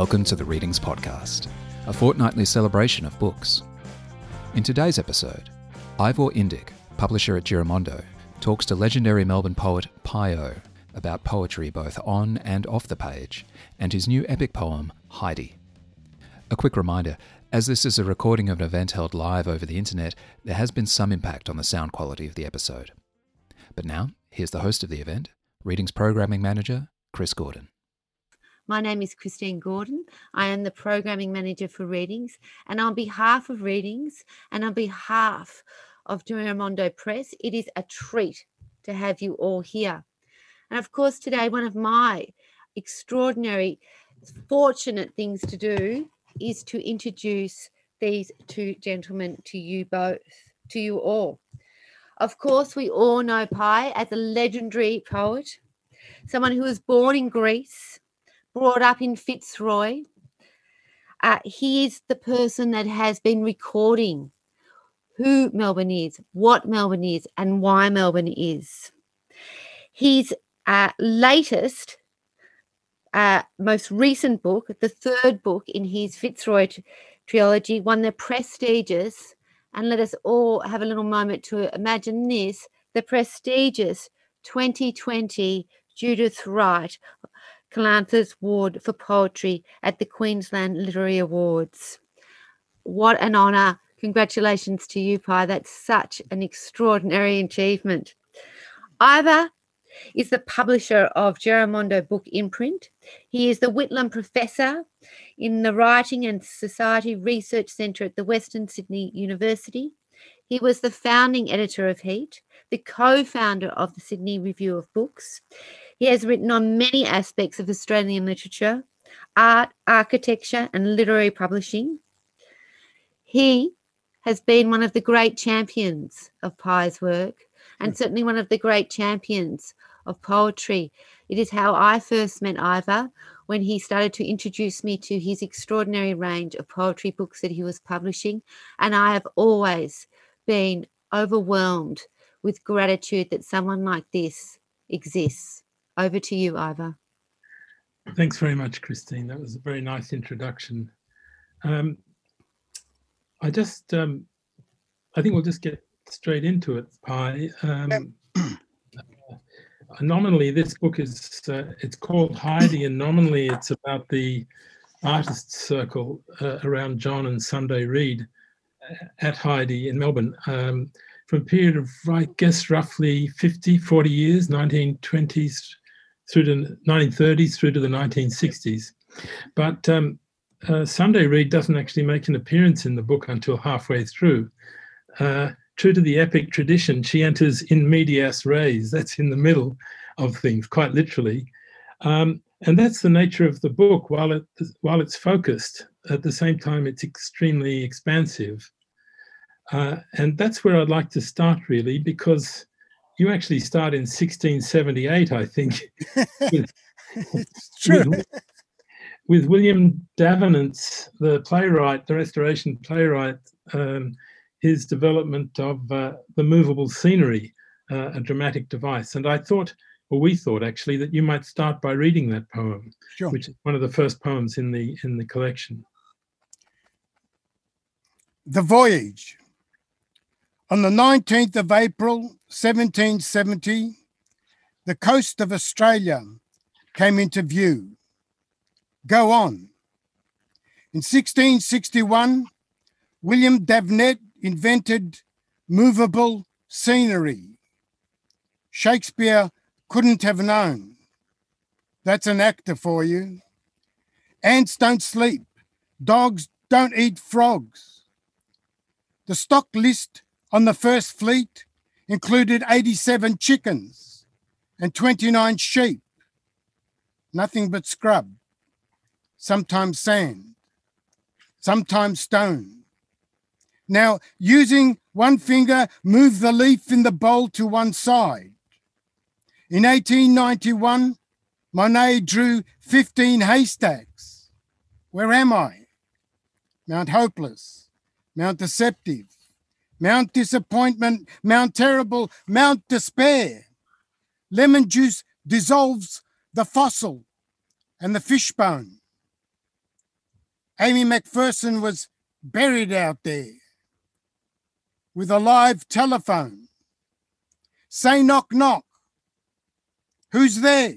Welcome to the Readings Podcast, a fortnightly celebration of books. In today's episode, Ivor Indyk, publisher at Giramondo, talks to legendary Melbourne poet PiO about poetry both on and off the page and his new epic poem, Heide. A quick reminder as this is a recording of an event held live over the internet, there has been some impact on the sound quality of the episode. But now, here's the host of the event, Readings Programming Manager, Chris Gordon. My name is Christine Gordon. I am the Programming Manager for Readings. And on behalf of Readings and on behalf of Giramondo Press, it is a treat to have you all here. And of course, today, one of my extraordinary, fortunate things to do is to introduce these two gentlemen to you both, to you all. Of course, we all know Pi as a legendary poet, someone who was born in Greece, brought up in Fitzroy. Uh, he is the person that has been recording who Melbourne is, what Melbourne is, and why Melbourne is. His uh, latest uh, most recent book, the third book in his Fitzroy t- trilogy, won the prestigious, and let us all have a little moment to imagine this the prestigious 2020 Judith Wright Calanthe Award for Poetry at the Queensland Literary Awards. What an honour. Congratulations to you, Pi. That's such an extraordinary achievement. Ivor is the publisher of Giramondo Book Imprint. He is the Whitlam Professor in the Writing and Society Research Centre at the Western Sydney University. He was the founding editor of Heat, the co founder of the Sydney Review of Books. He has written on many aspects of Australian literature, art, architecture, and literary publishing. He has been one of the great champions of Pi's work and hmm. certainly one of the great champions of poetry. It is how I first met Ivor when he started to introduce me to his extraordinary range of poetry books that he was publishing. And I have always been overwhelmed with gratitude that someone like this exists. Over to you, Ivor. Thanks very much, Christine. That was a very nice introduction. Um, I just, um, I think we'll just get straight into it, Pi. Um, nominally this book is uh, it's called Heide, and nominally it's about the artists circle uh, around John and Sunday Reed uh, at Heide in Melbourne um, from a period of I guess roughly 50, 40 years, 1920s through to 1930s through to the 1960s. But um, uh, Sunday Reed doesn't actually make an appearance in the book until halfway through. Uh, true to the epic tradition, she enters in medias res, that's in the middle of things, quite literally. Um, and that's the nature of the book. While, it, while it's focused, at the same time, it's extremely expansive. Uh, and that's where I'd like to start, really, because you actually start in 1678, I think. with, it's true. With, with, William Davenant's, the playwright, the restoration playwright, um, his development of uh, the movable scenery, uh, a dramatic device. And I thought, or we thought actually, that you might start by reading that poem, sure. which is one of the first poems in the in the collection. The Voyage. On the 19th of April, 1770, the coast of Australia came into view. Go on. In 1661, William Davenant invented movable scenery. Shakespeare couldn't have known. That's an actor for you. Ants don't sleep. Dogs don't eat frogs. The stock list on the first fleet included 87 chickens and 29 sheep. Nothing but scrub, sometimes sand, sometimes stone. Now, using one finger, move the leaf in the bowl to one side. In 1891, Monet drew 15 haystacks. Where am I? Mount Hopeless, Mount Deceptive, Mount Disappointment, Mount Terrible, Mount Despair. Lemon juice dissolves the fossil and the fishbone. Amy Macpherson was buried out there with a live telephone. Say knock knock. Who's there?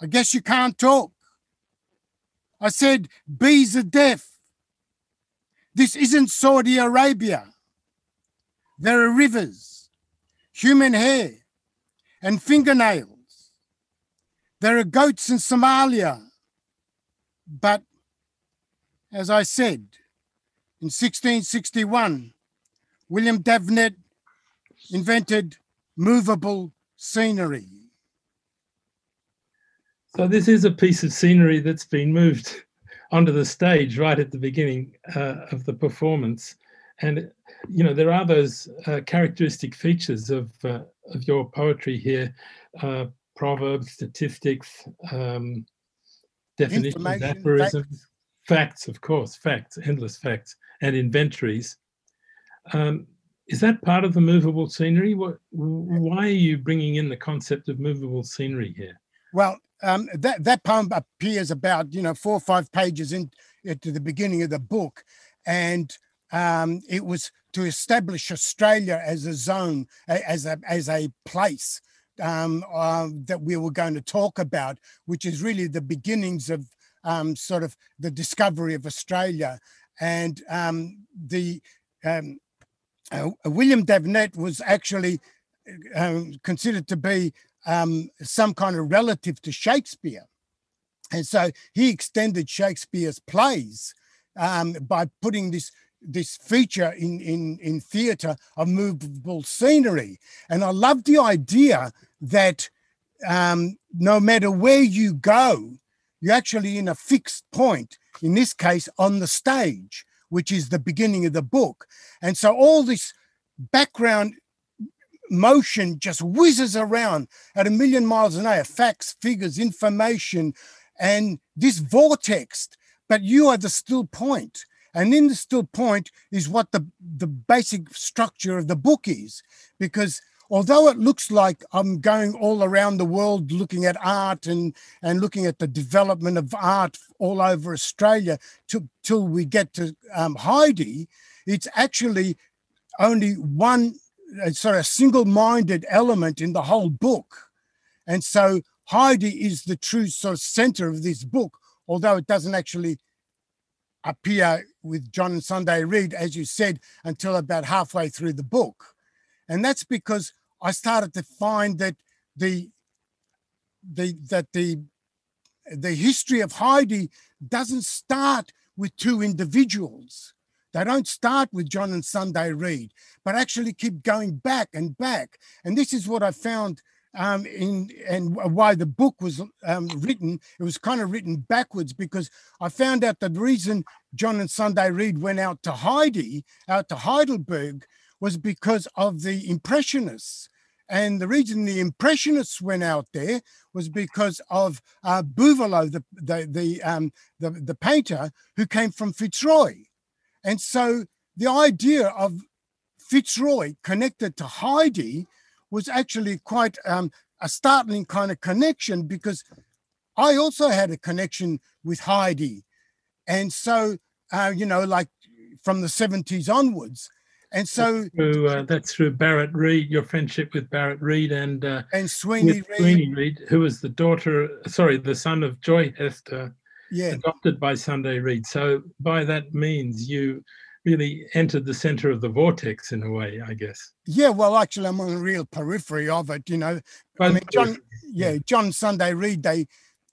I guess you can't talk. I said, bees are deaf. This isn't Saudi Arabia. There are rivers, human hair, and fingernails. There are goats in Somalia. But as I said, in 1661, William Davenant invented movable scenery. So this is a piece of scenery that's been moved onto the stage right at the beginning uh, of the performance, and you know there are those uh, characteristic features of uh, of your poetry here: uh, proverbs, statistics, um, definitions, aphorisms, facts. facts. of course, facts, endless facts, and inventories. Um, is that part of the movable scenery? What, why are you bringing in the concept of movable scenery here? Well, um, that that poem appears about you know four or five pages into the beginning of the book, and um, it was to establish Australia as a zone, as a as a place um, uh, that we were going to talk about, which is really the beginnings of um, sort of the discovery of Australia, and um, the uh, William Davenant was actually uh, considered to be um, some kind of relative to Shakespeare. And so he extended Shakespeare's plays um, by putting this this feature in in in theatre of movable scenery. And I love the idea that um, no matter where you go, you're actually in a fixed point. In this case, on the stage, which is the beginning of the book. And so all this background motion just whizzes around at a million miles an hour facts figures information and this vortex but you are the still point. And in the still point is what the the basic structure of the book is. Because although it looks like i'm going all around the world looking at art and and looking at the development of art all over australia till, till we get to um, heide it's actually only one sort of single-minded element in the whole book. And so Heide is the true sort of center of this book, although it doesn't actually appear with John and Sunday Reed, as you said, until about halfway through the book. And that's because I started to find that the the that the the history of Heide doesn't start with two individuals. They don't start with John and Sunday Reed, but actually keep going back and back. And this is what I found um, in and why the book was um, written. It was kind of written backwards because I found out that the reason John and Sunday Reed went out to Heide, out to Heidelberg, was because of the Impressionists. And the reason the Impressionists went out there was because of uh, Buvelot, the the the, um, the the painter who came from Fitzroy. And so the idea of Fitzroy connected to Heide was actually quite um, a startling kind of connection because I also had a connection with Heide. And so, uh, you know, like from the 70s onwards. And so that's through, uh, that's through Barrett Reid, your friendship with Barrett Reid and uh, and Sweeney Reed. Sweeney Reed, who was the daughter, sorry, the son of Joy Hester, yeah. adopted by Sunday Reed. So by that means, you really entered the center of the vortex in a way, I guess. Yeah, well, actually, I'm on the real periphery of it. You know, I mean, John, yeah, John Sunday Reed, they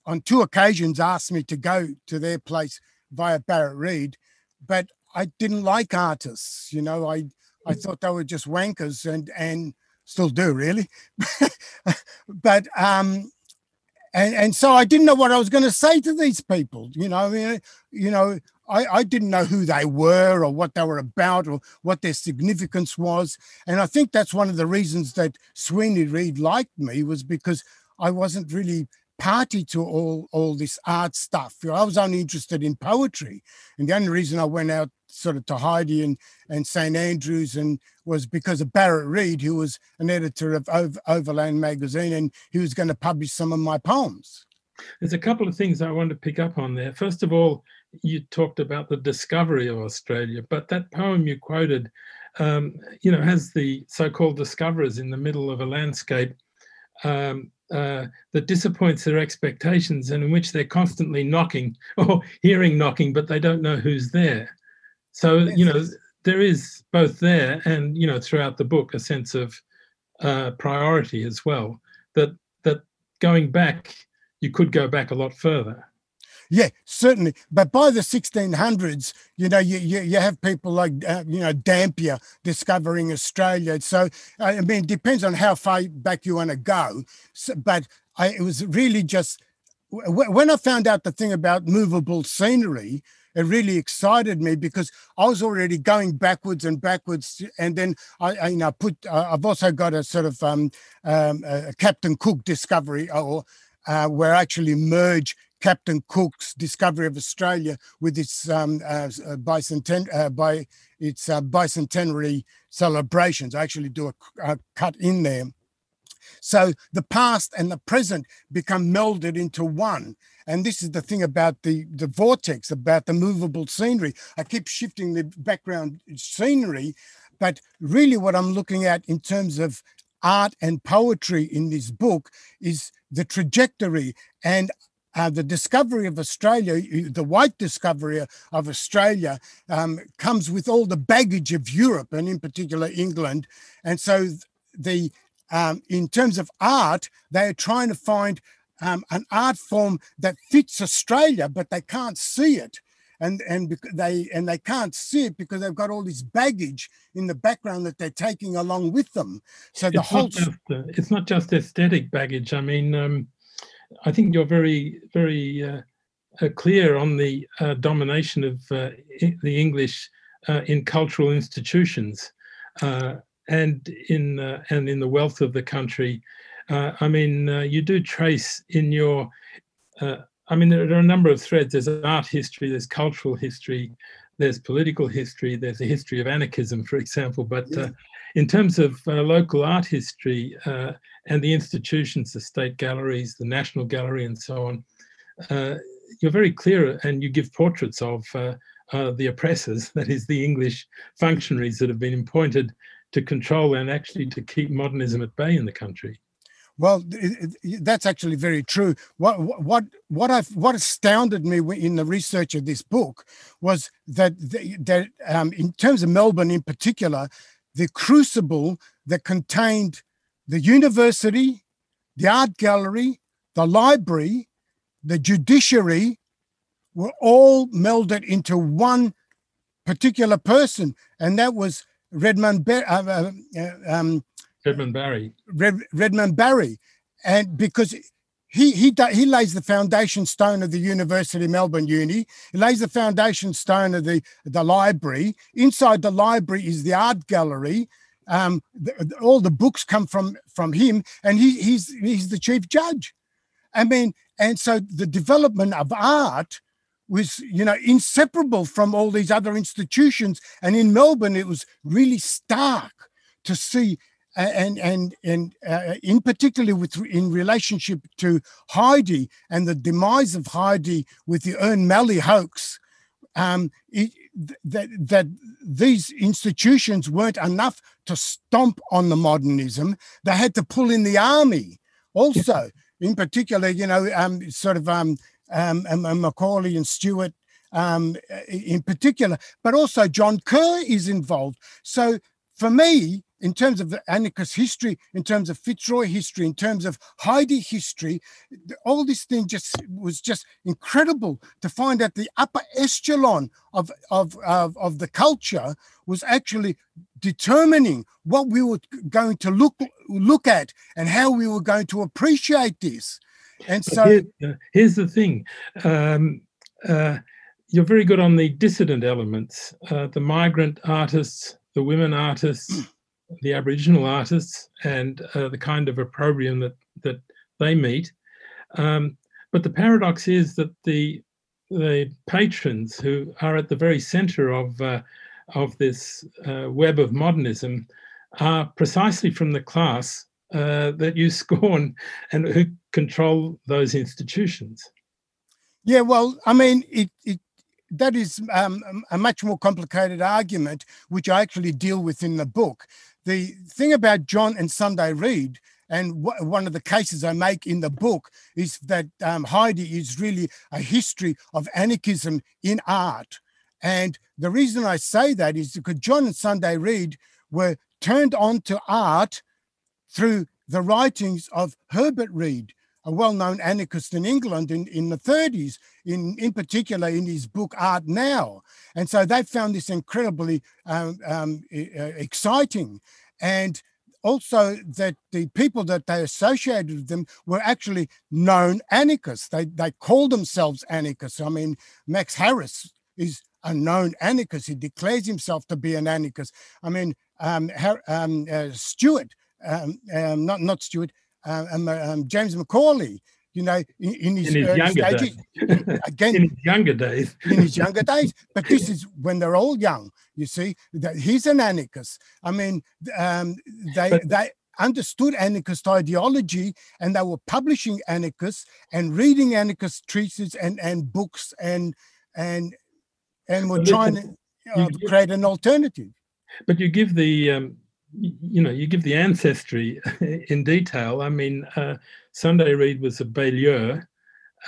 on two occasions asked me to go to their place via Barrett Reid, but I didn't like artists. You know, I I thought they were just wankers, and and still do really, but um and and so I didn't know what I was going to say to these people. You know, I mean, you know, I, I didn't know who they were or what they were about or what their significance was. And I think that's one of the reasons that Sweeney Reed liked me was because I wasn't really party to all all this art stuff. You know, I was only interested in poetry, and the only reason I went out sort of to Heide and and St Andrews and was because of Barrett Reid, who was an editor of Overland magazine, and he was going to publish some of my poems. There's a couple of things I want to pick up on there. First of all, you talked about the discovery of Australia, but that poem you quoted, um, you know, has the so-called discoverers in the middle of a landscape um, uh, that disappoints their expectations and in which they're constantly knocking or hearing knocking, but they don't know who's there. So, you know, there is both there and, you know, throughout the book, a sense of uh, priority as well, that, that going back, you could go back a lot further. Yeah, certainly. But by the 1600s, you know, you, you, you have people like, uh, you know, Dampier discovering Australia. So, I mean, it depends on how far back you want to go. So, but I, it was really just when I found out the thing about movable scenery, it really excited me because I was already going backwards and backwards. And then I, I you know, put, uh, I've also got a sort of um, um, a Captain Cook discovery or uh, where I actually merge Captain Cook's discovery of Australia with its um, uh, uh bicenten- uh, by its uh, bicentenary celebrations. I actually do a, a, cut in there. So the past and the present become melded into one. And this is the thing about the, the vortex, about the movable scenery. I keep shifting the background scenery, but really what I'm looking at in terms of art and poetry in this book is the trajectory. And uh, the discovery of Australia, the white discovery of Australia, um, comes with all the baggage of Europe and, in particular, England. And so, the um, in terms of art, they are trying to find um, an art form that fits Australia, but they can't see it. And, and they and they can't see it because they've got all this baggage in the background that they're taking along with them. So the it's whole not just, uh, it's not just aesthetic baggage. I mean, um, I think you're very, very uh, uh, clear on the uh, domination of uh, the English uh, in cultural institutions uh, and in and in the wealth of the country. I mean, you do trace in your. I mean, there are a number of threads. There's art history, there's cultural history, there's political history, there's a history of anarchism, for example. But yeah. in terms of local art history, and the institutions, the state galleries, the National Gallery, and so on, uh, you're very clear and you give portraits of uh, uh, the oppressors, that is, the English functionaries that have been appointed to control and actually to keep modernism at bay in the country. Well, it, it, that's actually very true. What what what I what astounded me in the research of this book was that the, that um, in terms of Melbourne in particular, the crucible that contained the university, the art gallery, the library, the judiciary were all melded into one particular person, and that was Redmond, uh, uh, uh, um, Redmond Barry. Red, Redmond Barry, and because he he he lays the foundation stone of the University of Melbourne Uni. He lays the foundation stone of the the library. Inside the library is the art gallery, um, the, all the books come from from him, and he, he's he's the chief judge. I mean, and so the development of art was, you know, inseparable from all these other institutions. And in Melbourne, it was really stark to see, and and and uh, in particular with in relationship to Heide and the demise of Heide with the Ern Malley hoax. Um, it, that that these institutions weren't enough to stomp on the modernism. They had to pull in the army also. In particular, you know, um, sort of um, um, um McAuley and Stewart um, in particular, but also John Kerr is involved. So for me, in terms of the anarchist history, in terms of Fitzroy history, in terms of Heide history, all this thing just was just incredible to find that the upper echelon of, of, of, of the culture was actually determining what we were going to look look at and how we were going to appreciate this. And so here, here's the thing. Um, uh, you're very good on the dissident elements, uh, the migrant artists, the women artists, the Aboriginal artists and uh, the kind of opprobrium that that they meet. Um, but the paradox is that the the patrons who are at the very centre of uh, of this uh, web of modernism are precisely from the class uh, that you scorn and who control those institutions. Yeah, well, I mean, it, it that is um, a much more complicated argument, which I actually deal with in the book. The thing about John and Sunday Reed, and w- one of the cases I make in the book, is that um, Heide is really a history of anarchism in art. And the reason I say that is because John and Sunday Reed were turned on to art through the writings of Herbert Read, a well-known anarchist in England in, in the 30s, in, in particular in his book Art Now. And so they found this incredibly um, um, exciting. And also that the people that they associated with them were actually known anarchists. They, they called themselves anarchists. I mean, Max Harris is a known anarchist. He declares himself to be an anarchist. I mean, um, um, uh, Stewart, um, um, not not Stewart, um, um, James McAuley. You know, in, in his, in his younger stages, days. again, in his younger days. in his younger days. But this is when they're all young. You see, that he's an anarchist. I mean, um, they But- they understood anarchist ideology and they were publishing anarchists and reading anarchist treatises and and books and and and were trying to uh, create an alternative. but you give the um, you know you give the ancestry in detail. I mean uh, sunday reed was a baillieu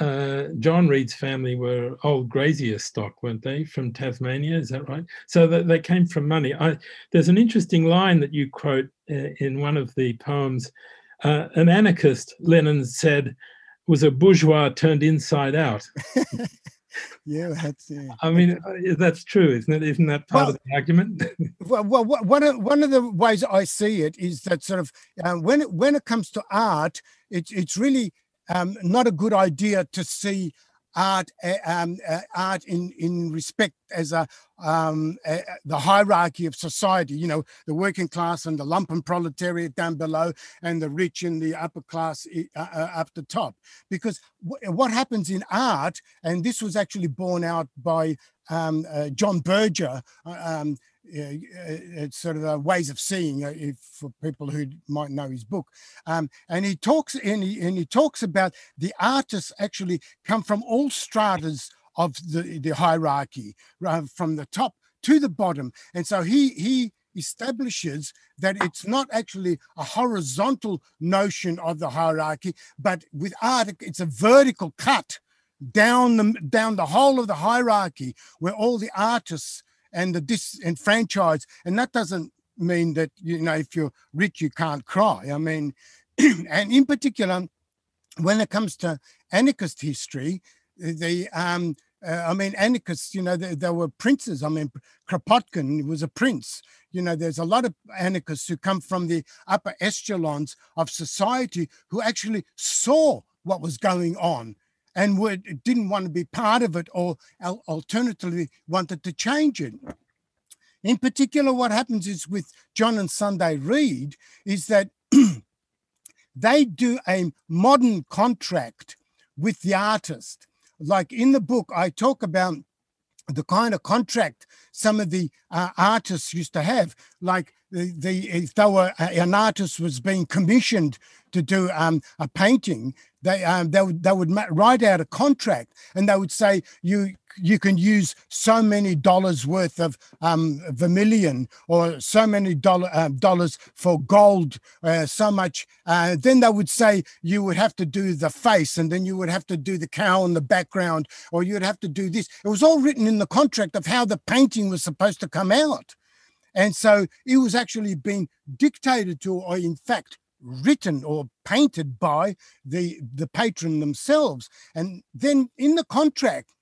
uh, john reed's family were old grazier stock weren't they from tasmania? Is that right? So that they came from money. I, there's an interesting line that you quote uh, in one of the poems. Uh, an anarchist lenin said was a bourgeois turned inside out Yeah, that's yeah. i mean uh, that's true isn't it isn't that part of the argument well, well one of one of the ways I see it is that sort of um, when it, when it comes to art, it's it's really um, not a good idea to see art uh, um, uh, art in in respect as a um, uh, the hierarchy of society. You know, the working class and the lumpen proletariat down below, and the rich and the upper class uh, uh, up the top. Because wh- what happens in art, and this was actually borne out by um, uh, John Berger. Uh, it's sort of uh, ways of seeing uh, if for people who might know his book. Um, and he talks and he, and he talks about the artists actually come from all stratas of the, the hierarchy uh, from the top to the bottom. And so he he establishes that it's not actually a horizontal notion of the hierarchy but with art it's a vertical cut down the down the whole of the hierarchy where all the artists and the disenfranchised and that doesn't mean that you know if you're rich you can't cry i mean and in particular when it comes to anarchist history the um uh, I mean, anarchists, you know, they were princes. I mean, Kropotkin was a prince. You know, there's a lot of anarchists who come from the upper echelons of society who actually saw what was going on and didn't want to be part of it or al- alternatively wanted to change it. In particular, what happens is with John and Sunday Reed is that they do a modern contract with the artist. Like in the book, I talk about the kind of contract some of the uh, artists used to have. Like the, the if they were uh, an artist was being commissioned to do um, a painting, they um, they would they would write out a contract and they would say you you can use so many dollars worth of um, vermilion or so many dollar, uh, dollars for gold, uh, so much. Uh, then they would say you would have to do the face and then you would have to do the cow in the background or you'd have to do this. It was all written in the contract of how the painting was supposed to come out. And so it was actually being dictated to, or in fact, written or painted by the, the patron themselves. And then in the contract,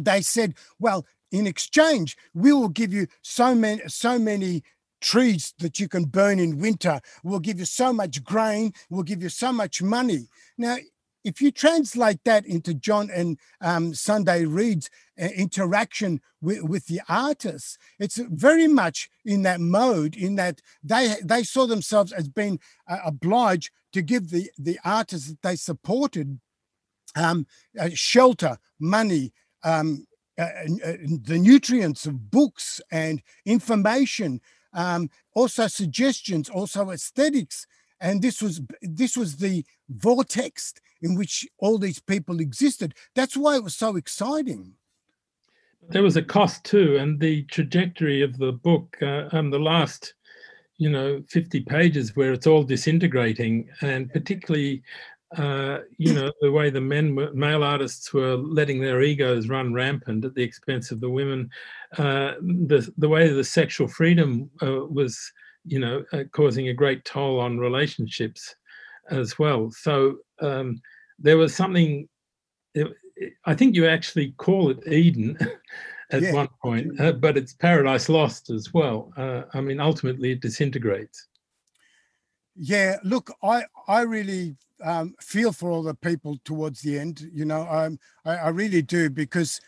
they said, well, in exchange, we will give you so many, so many trees that you can burn in winter. We'll give you so much grain. We'll give you so much money. Now, if you translate that into John and um, Sunday Reed's uh, interaction with, with the artists, it's very much in that mode, in that they they saw themselves as being uh, obliged to give the the artists that they supported um, uh, shelter, money, um, uh, uh, the nutrients of books and information, um, also suggestions, also aesthetics, and this was this was the vortex in which all these people existed. That's why it was so exciting. there was a cost too, and the trajectory of the book, uh, um, the last, you know, 50 pages where it's all disintegrating, and particularly, uh, you know, the way the men, were, male artists were letting their egos run rampant at the expense of the women, uh, the the way the sexual freedom uh, was, you know, uh, causing a great toll on relationships as well. So um, there was something. It, I think you actually call it Eden at yeah. one point, uh, but it's paradise lost as well. Uh, I mean, ultimately, it disintegrates. Yeah, look, I I really um, feel for all the people towards the end. You know, um, I, I really do because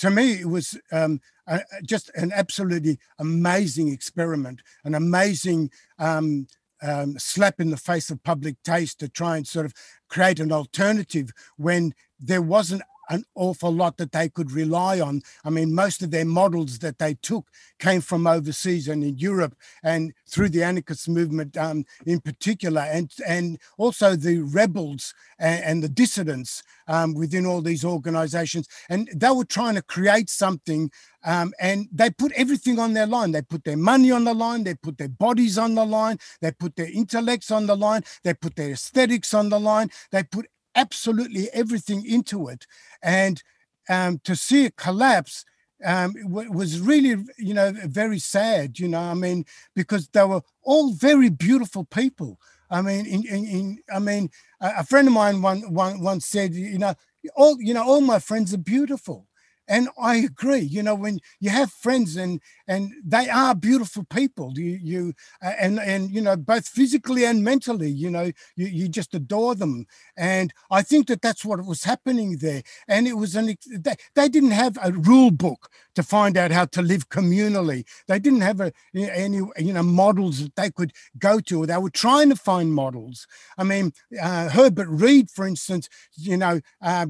to me it was um, a, just an absolutely amazing experiment, an amazing um, um, slap in the face of public taste to try and sort of create an alternative when there wasn't an awful lot that they could rely on. I mean, most of their models that they took came from overseas and in Europe and through the anarchist movement um, in particular, and, and also the rebels and, and the dissidents um, within all these organizations. And they were trying to create something um, and they put everything on their line. They put their money on the line, they put their bodies on the line, they put their intellects on the line, they put their aesthetics on the line, they put absolutely everything into it. And um, to see it collapse um, was really, you know, very sad, you know, I mean, because they were all very beautiful people. I mean, in, in, in I mean, a, friend of mine one, one, once said, you know, all, you know, all my friends are beautiful and I agree. You know, when you have friends and and they are beautiful people, you you uh, and and you know both physically and mentally, you know, you you just adore them. And I think that that's what was happening there. And it was an they, they didn't have a rule book to find out how to live communally. They didn't have a, any you know models that they could go to. They were trying to find models. I mean, uh, Herbert Read, for instance, you know, uh,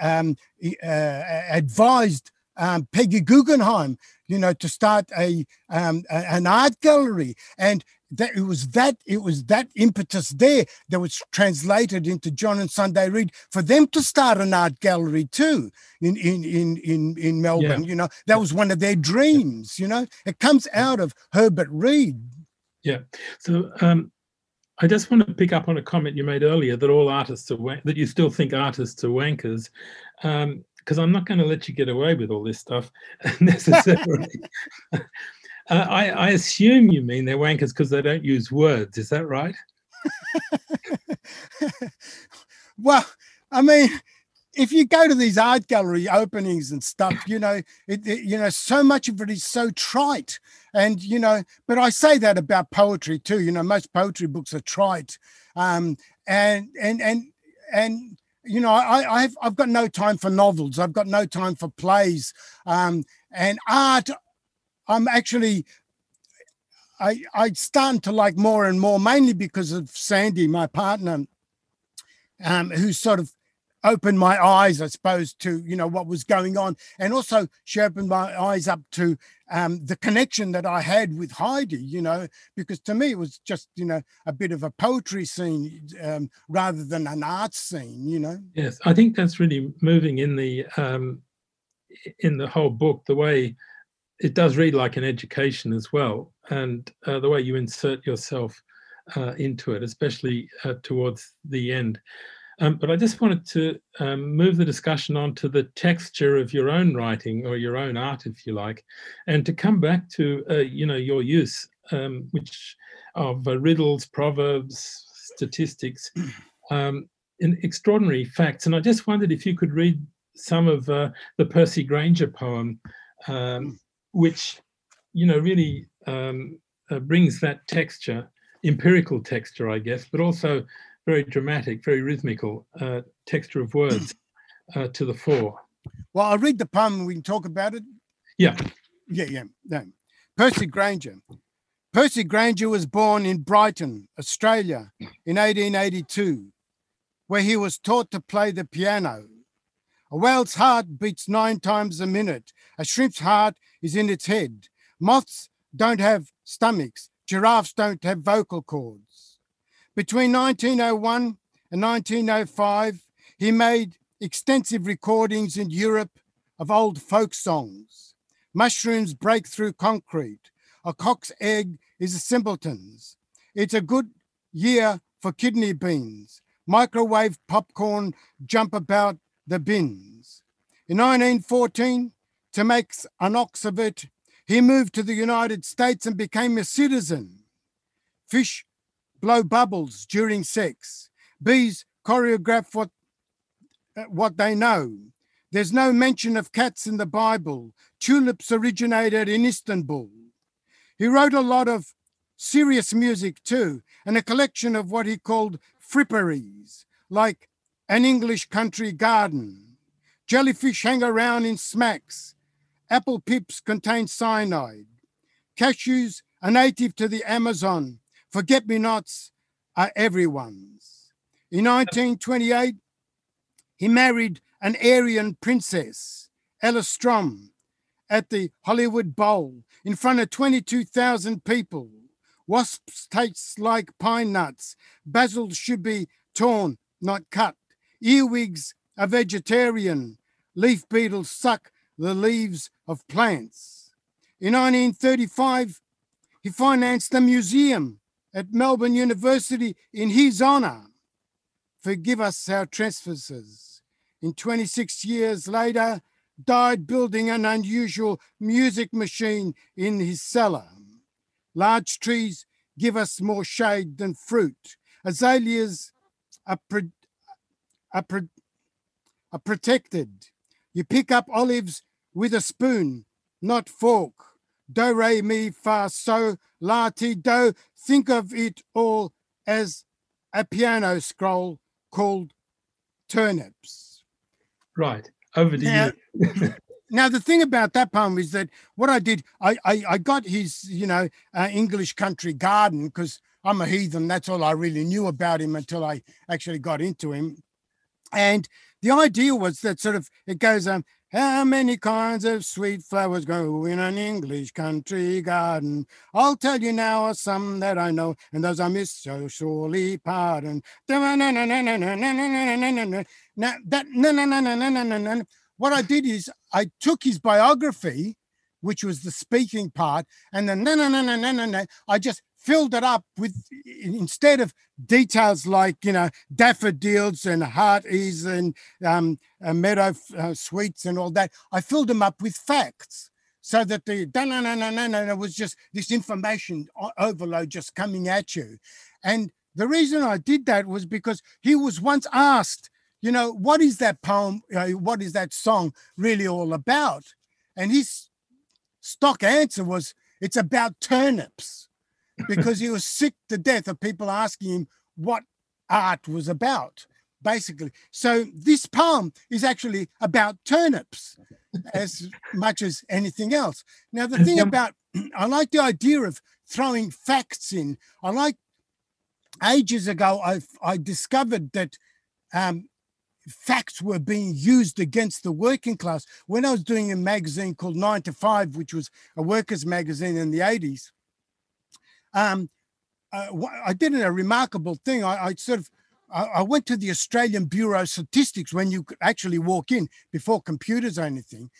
um, advised um, Peggy Guggenheim, you know, to start a, um, a, an art gallery, and that it was that it was that impetus there that was translated into John and Sunday Reed for them to start an art gallery too in in in in, in Melbourne. Yeah. You know, that was one of their dreams. You know, it comes out of Herbert Read. Yeah. So um, I just want to pick up on a comment you made earlier that all artists are wank- that you still think artists are wankers, because um, I'm not going to let you get away with all this stuff necessarily. uh, I, I, assume you mean they're wankers because they don't use words. Is that right? well, I mean, if you go to these art gallery openings and stuff, you know, it, it, you know, so much of it is so trite, and you know, but I say that about poetry too. You know, most poetry books are trite, um, and and and and you know, I, I've I've got no time for novels. I've got no time for plays, um, and art. I'm actually I I starting to like more and more, mainly because of Sandy, my partner, um, who sort of opened my eyes, I suppose, to you know what was going on, and also she opened my eyes up to um, the connection that I had with Heide. You know, because to me it was just you know a bit of a poetry scene um, rather than an art scene. You know. Yes, I think that's really moving in the um, in the whole book. The way it does read like an education as well, and uh, the way you insert yourself uh, into it, especially uh, towards the end. Um, but I just wanted to um, move the discussion on to the texture of your own writing or your own art, if you like, and to come back to uh, you know your use, um, which of uh, riddles, proverbs, statistics, um, in extraordinary facts. And I just wondered if you could read some of uh, the Percy Grainger poem, um, which you know really um, uh, brings that texture, empirical texture, I guess, but also very dramatic, very rhythmical uh, texture of words uh, to the fore. Well, I'll read the poem and we can talk about it. Yeah. Yeah, yeah. No. Percy Grainger. Percy Grainger was born in Brighton, Australia in 1882, where he was taught to play the piano. A whale's heart beats nine times a minute. A shrimp's heart is in its head. Moths don't have stomachs. Giraffes don't have vocal cords. Between 1901 and 1905, he made extensive recordings in Europe, of old folk songs. Mushrooms break through concrete. A cock's egg is a simpleton's. It's a good year for kidney beans. Microwave popcorn jump about the bins. In 1914, to make an ox of it, he moved to the United States and became a citizen. Fish blow bubbles during sex. Bees choreograph what, uh, what they know. There's no mention of cats in the Bible. Tulips originated in Istanbul. He wrote a lot of serious music too, and a collection of what he called fripperies, like An English Country Garden. Jellyfish hang around in smacks. Apple pips contain cyanide. Cashews are native to the Amazon. Forget me nots are uh, everyone's. In 1928, he married an Aryan princess, Ella Strom, at the Hollywood Bowl in front of 22,000 people. Wasps taste like pine nuts. Basil should be torn, not cut. Earwigs are vegetarian. Leaf beetles suck the leaves of plants. In 1935, he financed a museum at Melbourne University in his honour. Forgive us our trespasses. In 26 years later, died building an unusual music machine in his cellar. Large trees give us more shade than fruit. Azaleas are, pro- are, pro- are protected. You pick up olives with a spoon, not fork. Do, re, mi, fa, so, la, ti, do. Think of it all as a piano scroll called turnips. Right. Over to Now- you. Now the thing about that poem is that what I did, I I, I got his you know uh, English country garden because I'm a heathen. That's all I really knew about him until I actually got into him. And the idea was that sort of it goes um how many kinds of sweet flowers grow in an English country garden? I'll tell you now are some that I know, and those I miss so surely pardon. Now that no no no no no no no what I did is I took his biography, which was the speaking part, and then no, no, no, no, no, no. I just filled it up with instead of details like you know daffodils and hearties and um, uh, meadow uh, sweets and all that. I filled them up with facts. So that the no no no no no no was just this information overload just coming at you, and the reason I did that was because he was once asked, you know, what is that poem, you know, what is that song really all about? And his stock answer was, it's about turnips, because he was sick to death of people asking him what art was about, basically. So this poem is actually about turnips as much as anything else. Now, the thing about, I like the idea of throwing facts in. I like ages ago, I I discovered that um, facts were being used against the working class. When I was doing a magazine called Nine to Five, which was a workers' magazine in the eighties, um, uh, wha- I did a remarkable thing. I, I sort of I, I went to the Australian Bureau of Statistics when you could actually walk in before computers or anything.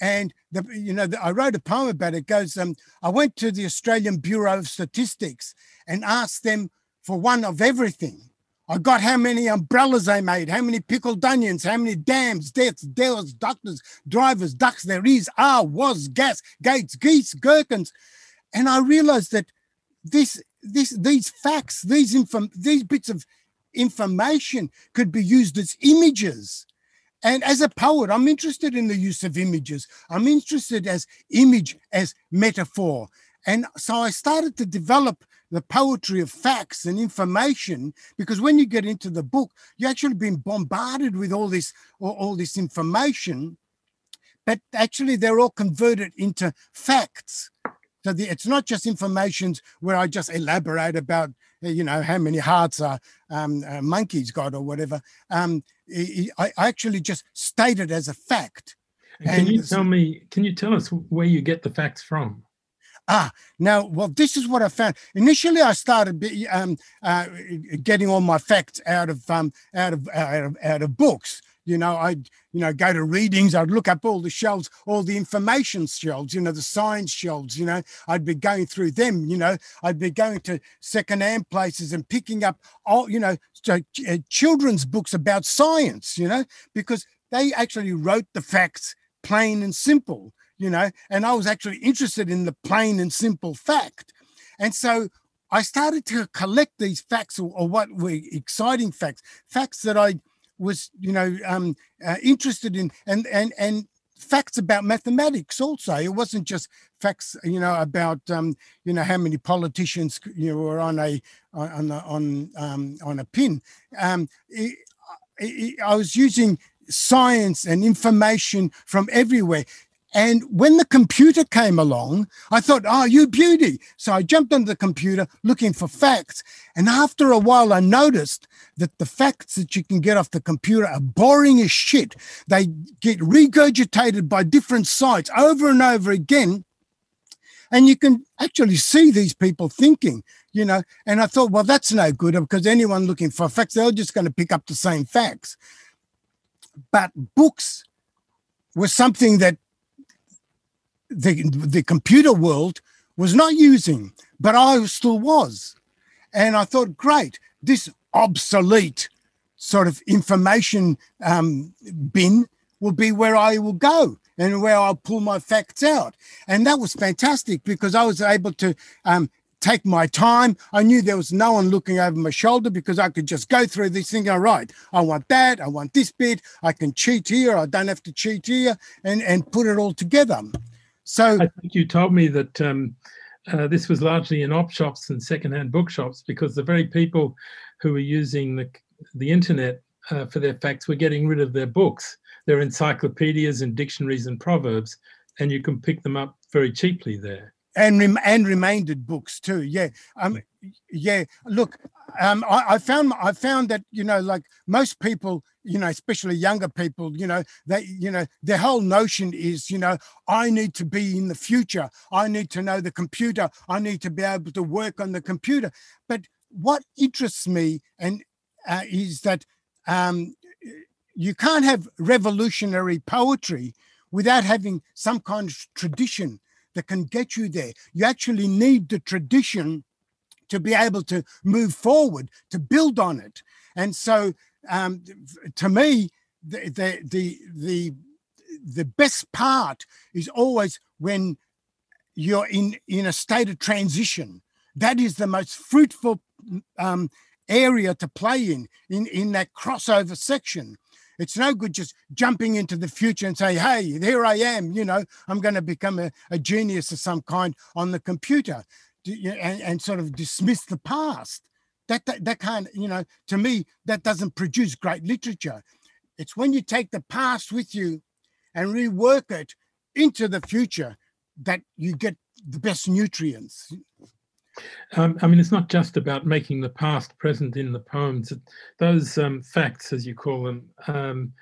And the, you know, the, I wrote a poem about it. it goes, um, I went to the Australian Bureau of Statistics and asked them for one of everything. I got how many umbrellas they made, how many pickled onions, how many dams, deaths, deals, doctors, drivers, ducks there is, are, was, gas, gates, geese, gherkins. And I realized that this, this, these facts, these inform, these bits of information could be used as images. And as a poet, I'm interested in the use of images. I'm interested as image as metaphor. And so I started to develop the poetry of facts and information because when you get into the book, you're actually being bombarded with all this all, all this information, but actually they're all converted into facts. So the, it's not just informations where I just elaborate about, uh, you know, how many hearts are um, uh, monkeys got or whatever. Um, I, I I actually just state it as a fact. And can you tell me? Can you tell us where you get the facts from? Ah, now, well, this is what I found. Initially, I started um, uh, getting all my facts out of um, out of out of out of books. You know, I'd, you know, go to readings, I'd look up all the shelves, all the information shelves, you know, the science shelves, you know, I'd be going through them, you know, I'd be going to secondhand places and picking up all, you know, uh, children's books about science, you know, because they actually wrote the facts plain and simple, you know, and I was actually interested in the plain and simple fact. And so I started to collect these facts or, or what were exciting facts, facts that I was, you know, um, uh, interested in, and and and facts about mathematics also. It wasn't just facts, you know, about um, you know how many politicians you know were on a on on um, on a pin. Um, it, it, I was using science and information from everywhere. And when the computer came along, I thought, oh, you beauty. So I jumped on the computer looking for facts. And after a while, I noticed that the facts that you can get off the computer are boring as shit. They get regurgitated by different sites over and over again. And you can actually see these people thinking, you know. And I thought, well, that's no good because anyone looking for facts, they're just going to pick up the same facts. But books were something that the, the computer world was not using, but I still was. And I thought, great, this obsolete sort of information um, bin will be where I will go and where I'll pull my facts out. And that was fantastic because I was able to um, take my time. I knew there was no one looking over my shoulder because I could just go through this thing. All right, I want that. I want this bit. I can cheat here. I don't have to cheat here and, and put it all together. So I think you told me that um, uh, this was largely in op shops and secondhand bookshops because the very people who were using the the internet uh, for their facts were getting rid of their books, their encyclopedias and dictionaries and proverbs, and you can pick them up very cheaply there. And rem- and reminded books too. Yeah. Um. Yeah. Look, um, I, I, found I found that you know, like most people, you know, especially younger people, you know, that you know, their whole notion is, you know, I need to be in the future. I need to know the computer. I need to be able to work on the computer. But what interests me and uh, is that um, you can't have revolutionary poetry without having some kind of tradition that can get you there. You actually need the tradition to be able to move forward, to build on it. And so, um, to me, the, the the the the best part is always when you're in in a state of transition. That is the most fruitful um, area to play in in in that crossover section. It's no good just jumping into the future and say, hey, here I am, you know, I'm going to become a, a genius of some kind on the computer and, and sort of dismiss the past. That, that that can't, you know, to me, that doesn't produce great literature. It's when you take the past with you and rework it into the future that you get the best nutrients. Um, I mean, it's not just about making the past present in the poems. Those um, facts, as you call them, um,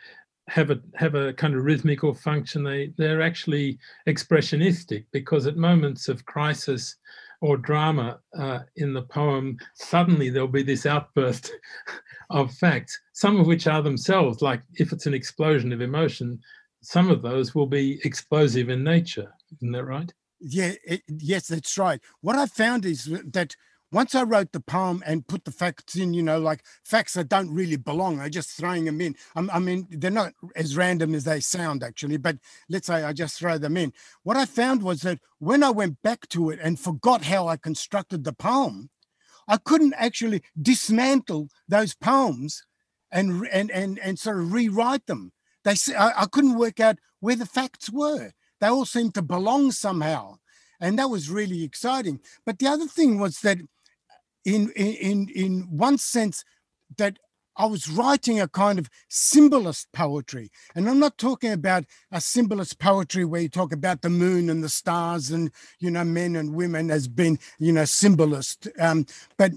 have a have a kind of rhythmical function. They they're actually expressionistic because at moments of crisis or drama uh, in the poem, suddenly there'll be this outburst of facts, some of which are themselves, like if it's an explosion of emotion, some of those will be explosive in nature. Isn't that right? Yeah, it, yes, that's right. What I found is that once I wrote the poem and put the facts in, you know, like facts that don't really belong, I just throwing them in. I'm, I mean, they're not as random as they sound actually, but let's say I just throw them in. What I found was that when I went back to it and forgot how I constructed the poem, I couldn't actually dismantle those poems and and and and sort of rewrite them. They I, I couldn't work out where the facts were. They all seemed to belong somehow, and that was really exciting. But the other thing was that in in in one sense that I was writing a kind of symbolist poetry. And I'm not talking about a symbolist poetry where you talk about the moon and the stars and, you know, men and women as being, you know, symbolist. Um, but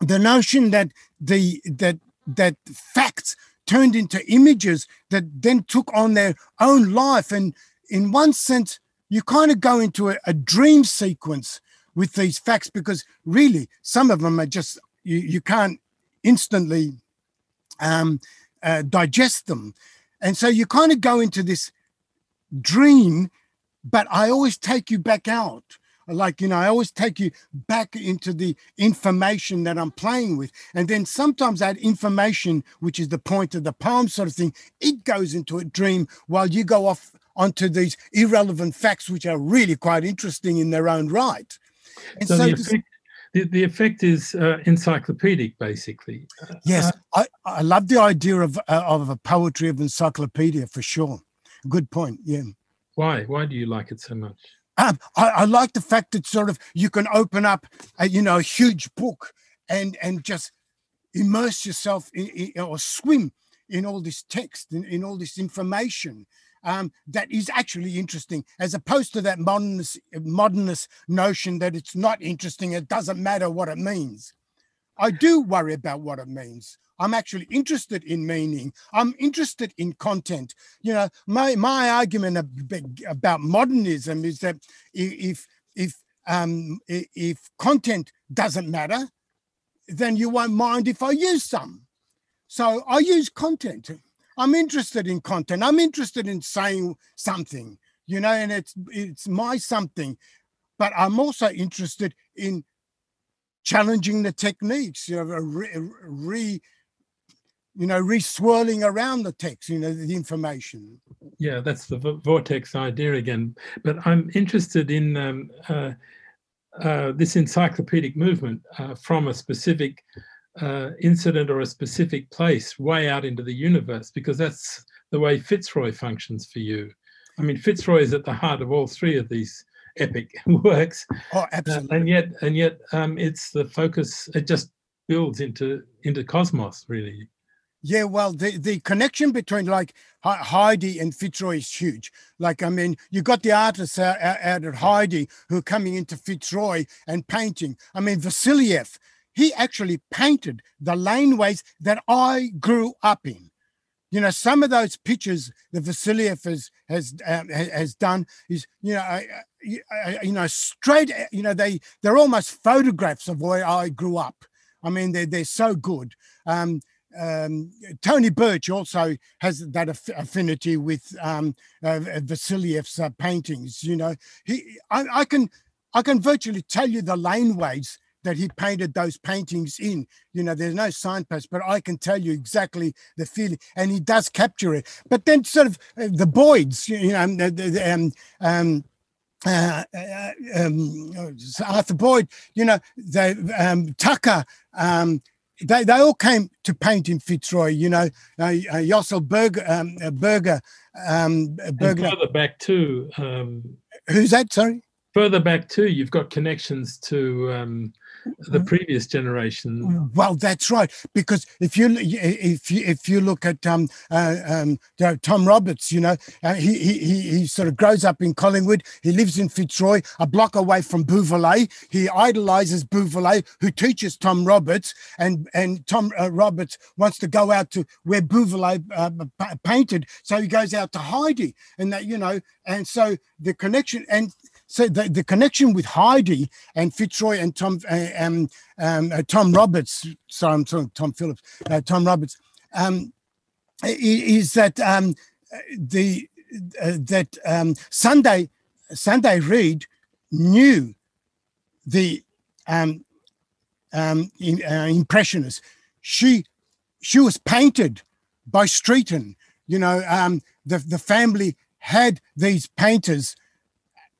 the notion that the that that facts turned into images that then took on their own life. And in one sense, you kind of go into a, a dream sequence with these facts because really some of them are just you, you can't instantly um, uh, digest them. And so you kind of go into this dream, but I always take you back out. Like, you know, I always take you back into the information that I'm playing with. And then sometimes that information, which is the point of the poem sort of thing, it goes into a dream while you go off onto these irrelevant facts, which are really quite interesting in their own right. And so, so the, effect, the, the, effect is uh, encyclopedic, basically. Yes, uh, I, I love the idea of, uh, of a poetry of encyclopedia for sure. Good point. Yeah. Why? Why do you like it so much? Um, I, I, like the fact that sort of you can open up, a, you know, a huge book and and just immerse yourself in, in, or swim in all this text, in, in all this information um, that is actually interesting, as opposed to that modernist modernist notion that it's not interesting. It doesn't matter what it means. I do worry about what it means. I'm actually interested in meaning. I'm interested in content. You know, my my argument about modernism is that if if um, if content doesn't matter, then you won't mind if I use some. So I use content. I'm interested in content. I'm interested in saying something, you know, and it's it's my something. But I'm also interested in challenging the techniques, you know, re, re you know, re-swirling around the text, you know, the information. Yeah, that's the vortex idea again. But I'm interested in um, uh, uh, this encyclopedic movement uh, from a specific uh, incident or a specific place way out into the universe, because that's the way Fitzroy functions for you. I mean, Fitzroy is at the heart of all three of these epic works. Oh, absolutely. and yet, and yet, um, it's the focus. It just builds into into cosmos, really. Yeah, well, the, the connection between like Heide and Fitzroy is huge. Like, I mean, you got the artists out, out at Heide who are coming into Fitzroy and painting. I mean, Vassilieff, he actually painted the laneways that I grew up in. You know, some of those pictures that Vassilieff has has um, has done is, you know, uh, you know, straight. You know, they they're almost photographs of where I grew up. I mean, they're they're so good. Um, um, Tony Birch also has that aff- affinity with um, uh, Vassilieff's uh, paintings. You know, he I, I, can I can virtually tell you the laneways that he painted those paintings in. You know, there's no signpost, but I can tell you exactly the feeling, and he does capture it. But then, sort of uh, the Boyds, you know, the, um, um, uh, uh, um, Arthur Boyd, you know, the um, Tucker, um, they, they all came to paint in Fitzroy, you know, uh, uh, Yossel Berger, um, uh, Berger, um, Berger. And further back too. Um, Who's that? Sorry. Further back too, you've got connections to um, the previous generation. Well, that's right. Because if you if you if you look at um, uh, um, Tom Roberts, you know, uh, he, he he sort of grows up in Collingwood. He lives in Fitzroy, a block away from Buvelot. He idolizes Buvelot, who teaches Tom Roberts, and and Tom uh, Roberts wants to go out to where Buvelot uh, painted, so he goes out to Heide, and that you know, and so the connection and so the, the connection with Heide and Fitzroy and Tom uh, um, um, uh, Tom Roberts, sorry, I'm sorry, Tom Phillips, uh, Tom Roberts, um, is that um, the uh, that um, Sunday Sunday Reed knew the um, um, in, uh, impressionists. She she was painted by Streeton. You know, um, the the family had these painters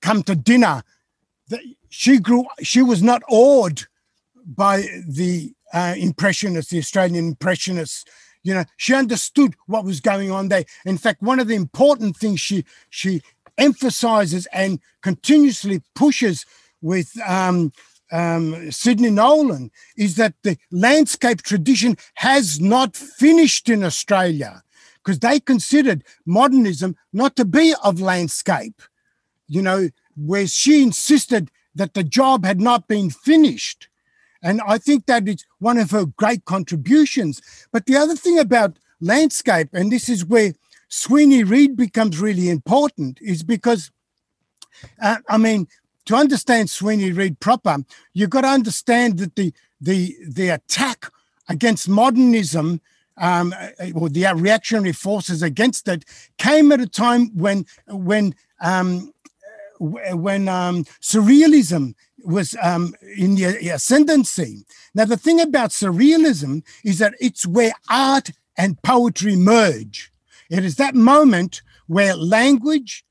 come to dinner. She grew. She was not awed by the uh, impressionists, the Australian impressionists. You know, she understood what was going on there. In fact, one of the important things she she emphasizes and continuously pushes with um, um, Sidney Nolan is that the landscape tradition has not finished in Australia because they considered modernism not to be of landscape you know, where she insisted that the job had not been finished. And I think that is one of her great contributions. But the other thing about landscape, and this is where Sweeney Reed becomes really important, is because, uh, I mean, to understand Sweeney Reed proper, you've got to understand that the the the attack against modernism um, uh, or the reactionary forces against it came at a time when when um, when um, surrealism was um, in the ascendancy. Now, the thing about surrealism is that it's where art and poetry merge. It is that moment where language,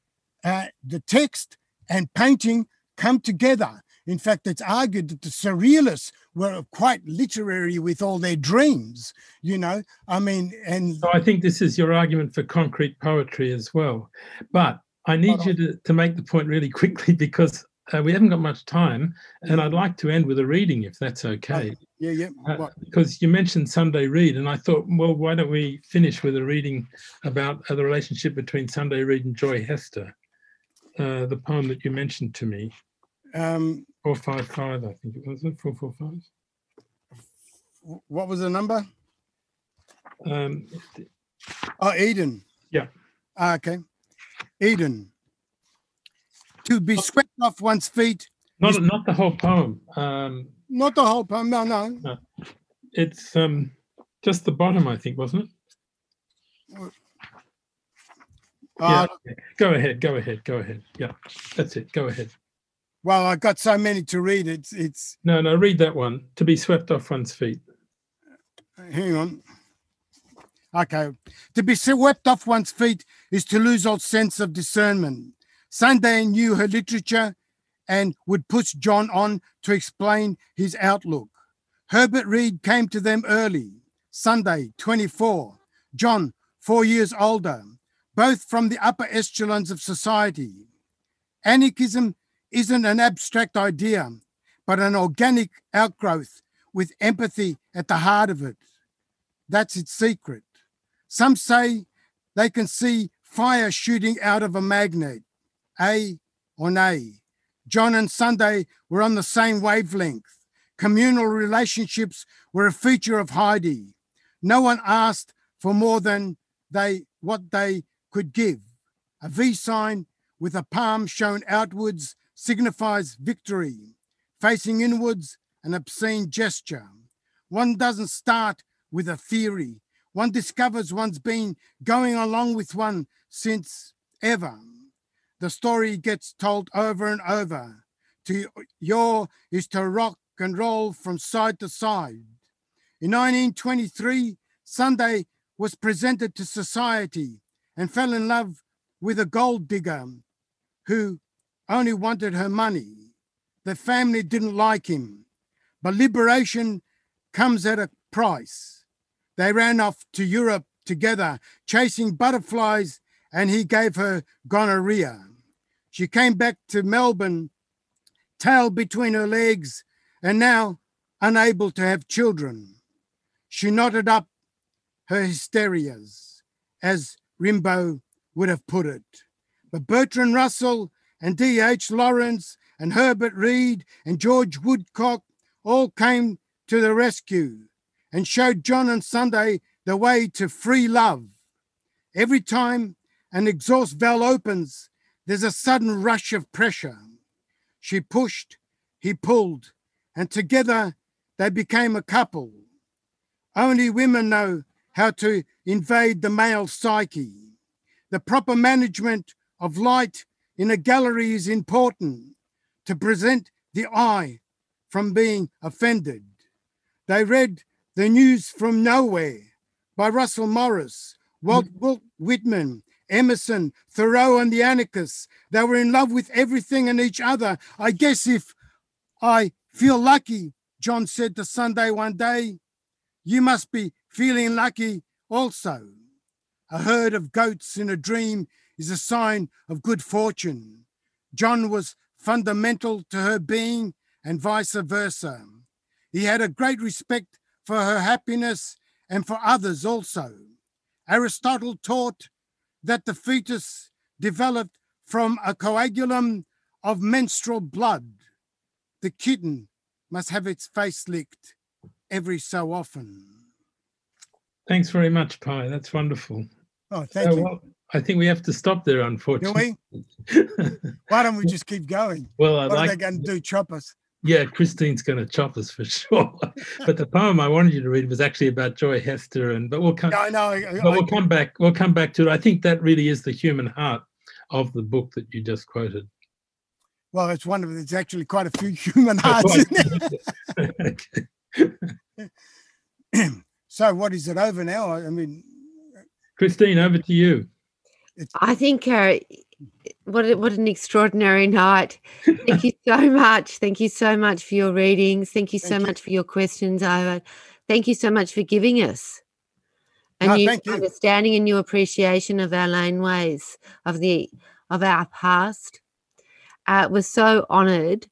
uh, the text, and painting come together. In fact, it's argued that the surrealists were quite literary with all their dreams, you know. I mean, and so I think this is your argument for concrete poetry as well. But I need you to, to make the point really quickly because uh, we haven't got much time, and I'd like to end with a reading if that's okay. Yeah, yeah. Uh, because you mentioned Sunday Reed, and I thought, well, why don't we finish with a reading about uh, the relationship between Sunday Reed and Joy Hester, uh, the poem that you mentioned to me. Um, four five five, I think it was. It four four five. What was the number? Um, oh, Eden. Yeah. Ah, okay. Eden. To be swept off one's feet. Not not the whole poem. Um, not the whole poem. No, no. no. It's um, just the bottom, I think, wasn't it? Uh, yeah. Go ahead. Go ahead. Go ahead. Yeah, that's it. Go ahead. Well, I've got so many to read. It's it's. No, no. Read that one. To be swept off one's feet. Hang on. Okay. To be swept off one's feet is to lose all sense of discernment. Sunday knew her literature and would push John on to explain his outlook. Herbert Read came to them early. Sunday, 24. John, four years older, both from the upper echelons of society. Anarchism isn't an abstract idea, but an organic outgrowth with empathy at the heart of it. That's its secret. Some say they can see fire shooting out of a magnet. A or nay. John and Sunday were on the same wavelength. Communal relationships were a feature of Heide. No one asked for more than they what they could give. A V sign with a palm shown outwards signifies victory. Facing inwards, an obscene gesture. One doesn't start with a theory. One discovers one's been going along with one since ever. The story gets told over and over. To your is to rock and roll from side to side. In 1923, Sunday was presented to society and fell in love with a gold digger who only wanted her money. The family didn't like him, but liberation comes at a price. They ran off to Europe together, chasing butterflies, and he gave her gonorrhea. She came back to Melbourne, tail between her legs, and now unable to have children. She knotted up her hysterias, as Rimbaud would have put it. But Bertrand Russell and D.H. Lawrence and Herbert Read and George Woodcock all came to the rescue and showed John and Sunday the way to free love. Every time an exhaust valve opens, there's a sudden rush of pressure. She pushed, he pulled, and together they became a couple. Only women know how to invade the male psyche. The proper management of light in a gallery is important to present the eye from being offended. They read the News from Nowhere by Russell Morris, Walt, mm. Walt Whitman, Emerson, Thoreau, and the anarchists. They were in love with everything and each other. I guess if I feel lucky, John said to Sunday one day, you must be feeling lucky also. A herd of goats in a dream is a sign of good fortune. John was fundamental to her being and vice versa. He had a great respect for her happiness and for others also. Aristotle taught that the fetus developed from a coagulum of menstrual blood. The kitten must have its face licked every so often. Thanks very much, Pi. That's wonderful. Oh, thank you. Well, I think we have to stop there, unfortunately. Do we? Why don't we just keep going? Well, I'd what like... are they going to do? Chop us? Yeah, Christine's going to chop us for sure. but the poem I wanted you to read was actually about Joy Hester, and but we'll come. I know. I, but we'll come back. We'll come back to it. I think that really is the human heart of the book that you just quoted. Well, it's one of it's actually quite a few human hearts. so, what is it over now? I mean, Christine, over to you. I think uh, what what an extraordinary night. Thank you so much. Thank you so much for your readings. Thank you so Thank much you. for your questions, Ivor. Thank you so much for giving us and no, you, understanding and your appreciation of our laneways of the of our past. Uh, we're so honoured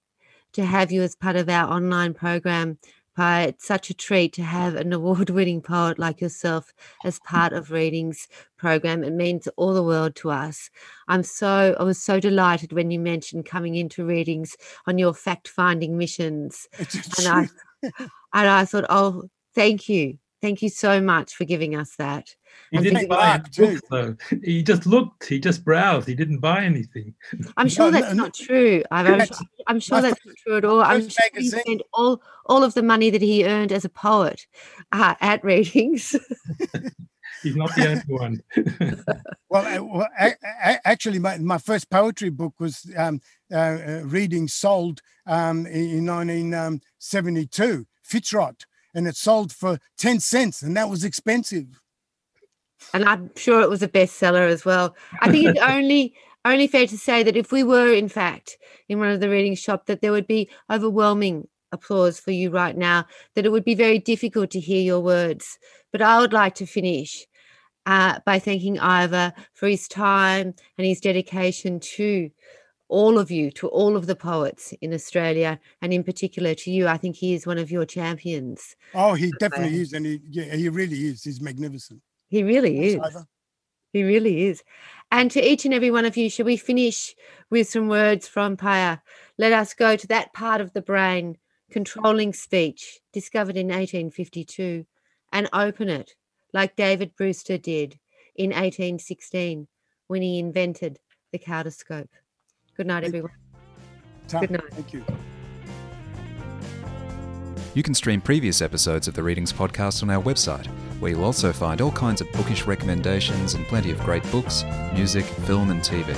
to have you as part of our online program but it's such a treat to have an award winning poet like yourself as part of Readings program. It means all the world to us. I'm so I was so delighted when you mentioned coming into readings on your fact finding missions. and I and I thought, oh, thank you. Thank you so much for giving us that. He and didn't buy any books, though. He just looked. He just browsed. He didn't buy anything. I'm sure no, that's no, not true. I'm, I'm, I'm sure that's not true at all. I'm sure he spent all all of the money that he earned as a poet uh, at readings. He's not the only one. well, uh, well actually, my, my first poetry book was um, uh, uh, reading sold um, in 1972, Fitzroy and it sold for 10 cents and that was expensive. And i'm sure it was a bestseller as well. I think it's only only fair to say that if we were in fact in one of the reading shop that there would be overwhelming applause for you right now that it would be very difficult to hear your words. But i would like to finish uh, by thanking ivor for his time and his dedication to all of you, to all of the poets in Australia, and in particular to you. I think he is one of your champions. Oh, he definitely um, is, and he yeah, he really is. He's magnificent. He really is. He really is. And to each and every one of you, shall we finish with some words from PiO? Let us go to that part of the brain, controlling speech, discovered in 1852, and open it like David Brewster did in 1816 when he invented the kaleidoscope. Good night, everyone. Tom, Good night. Thank you. You can stream previous episodes of the Readings podcast on our website, where you'll also find all kinds of bookish recommendations and plenty of great books, music, film, and TV.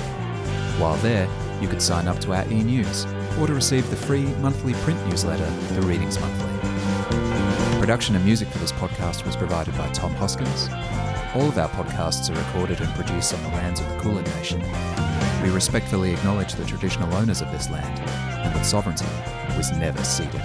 While there, you could sign up to our e news or to receive the free monthly print newsletter, The Readings Monthly. Production and music for this podcast was provided by Tom Hoskins. All of our podcasts are recorded and produced on the lands of the Kulin Nation. We respectfully acknowledge the traditional owners of this land and that sovereignty was never ceded.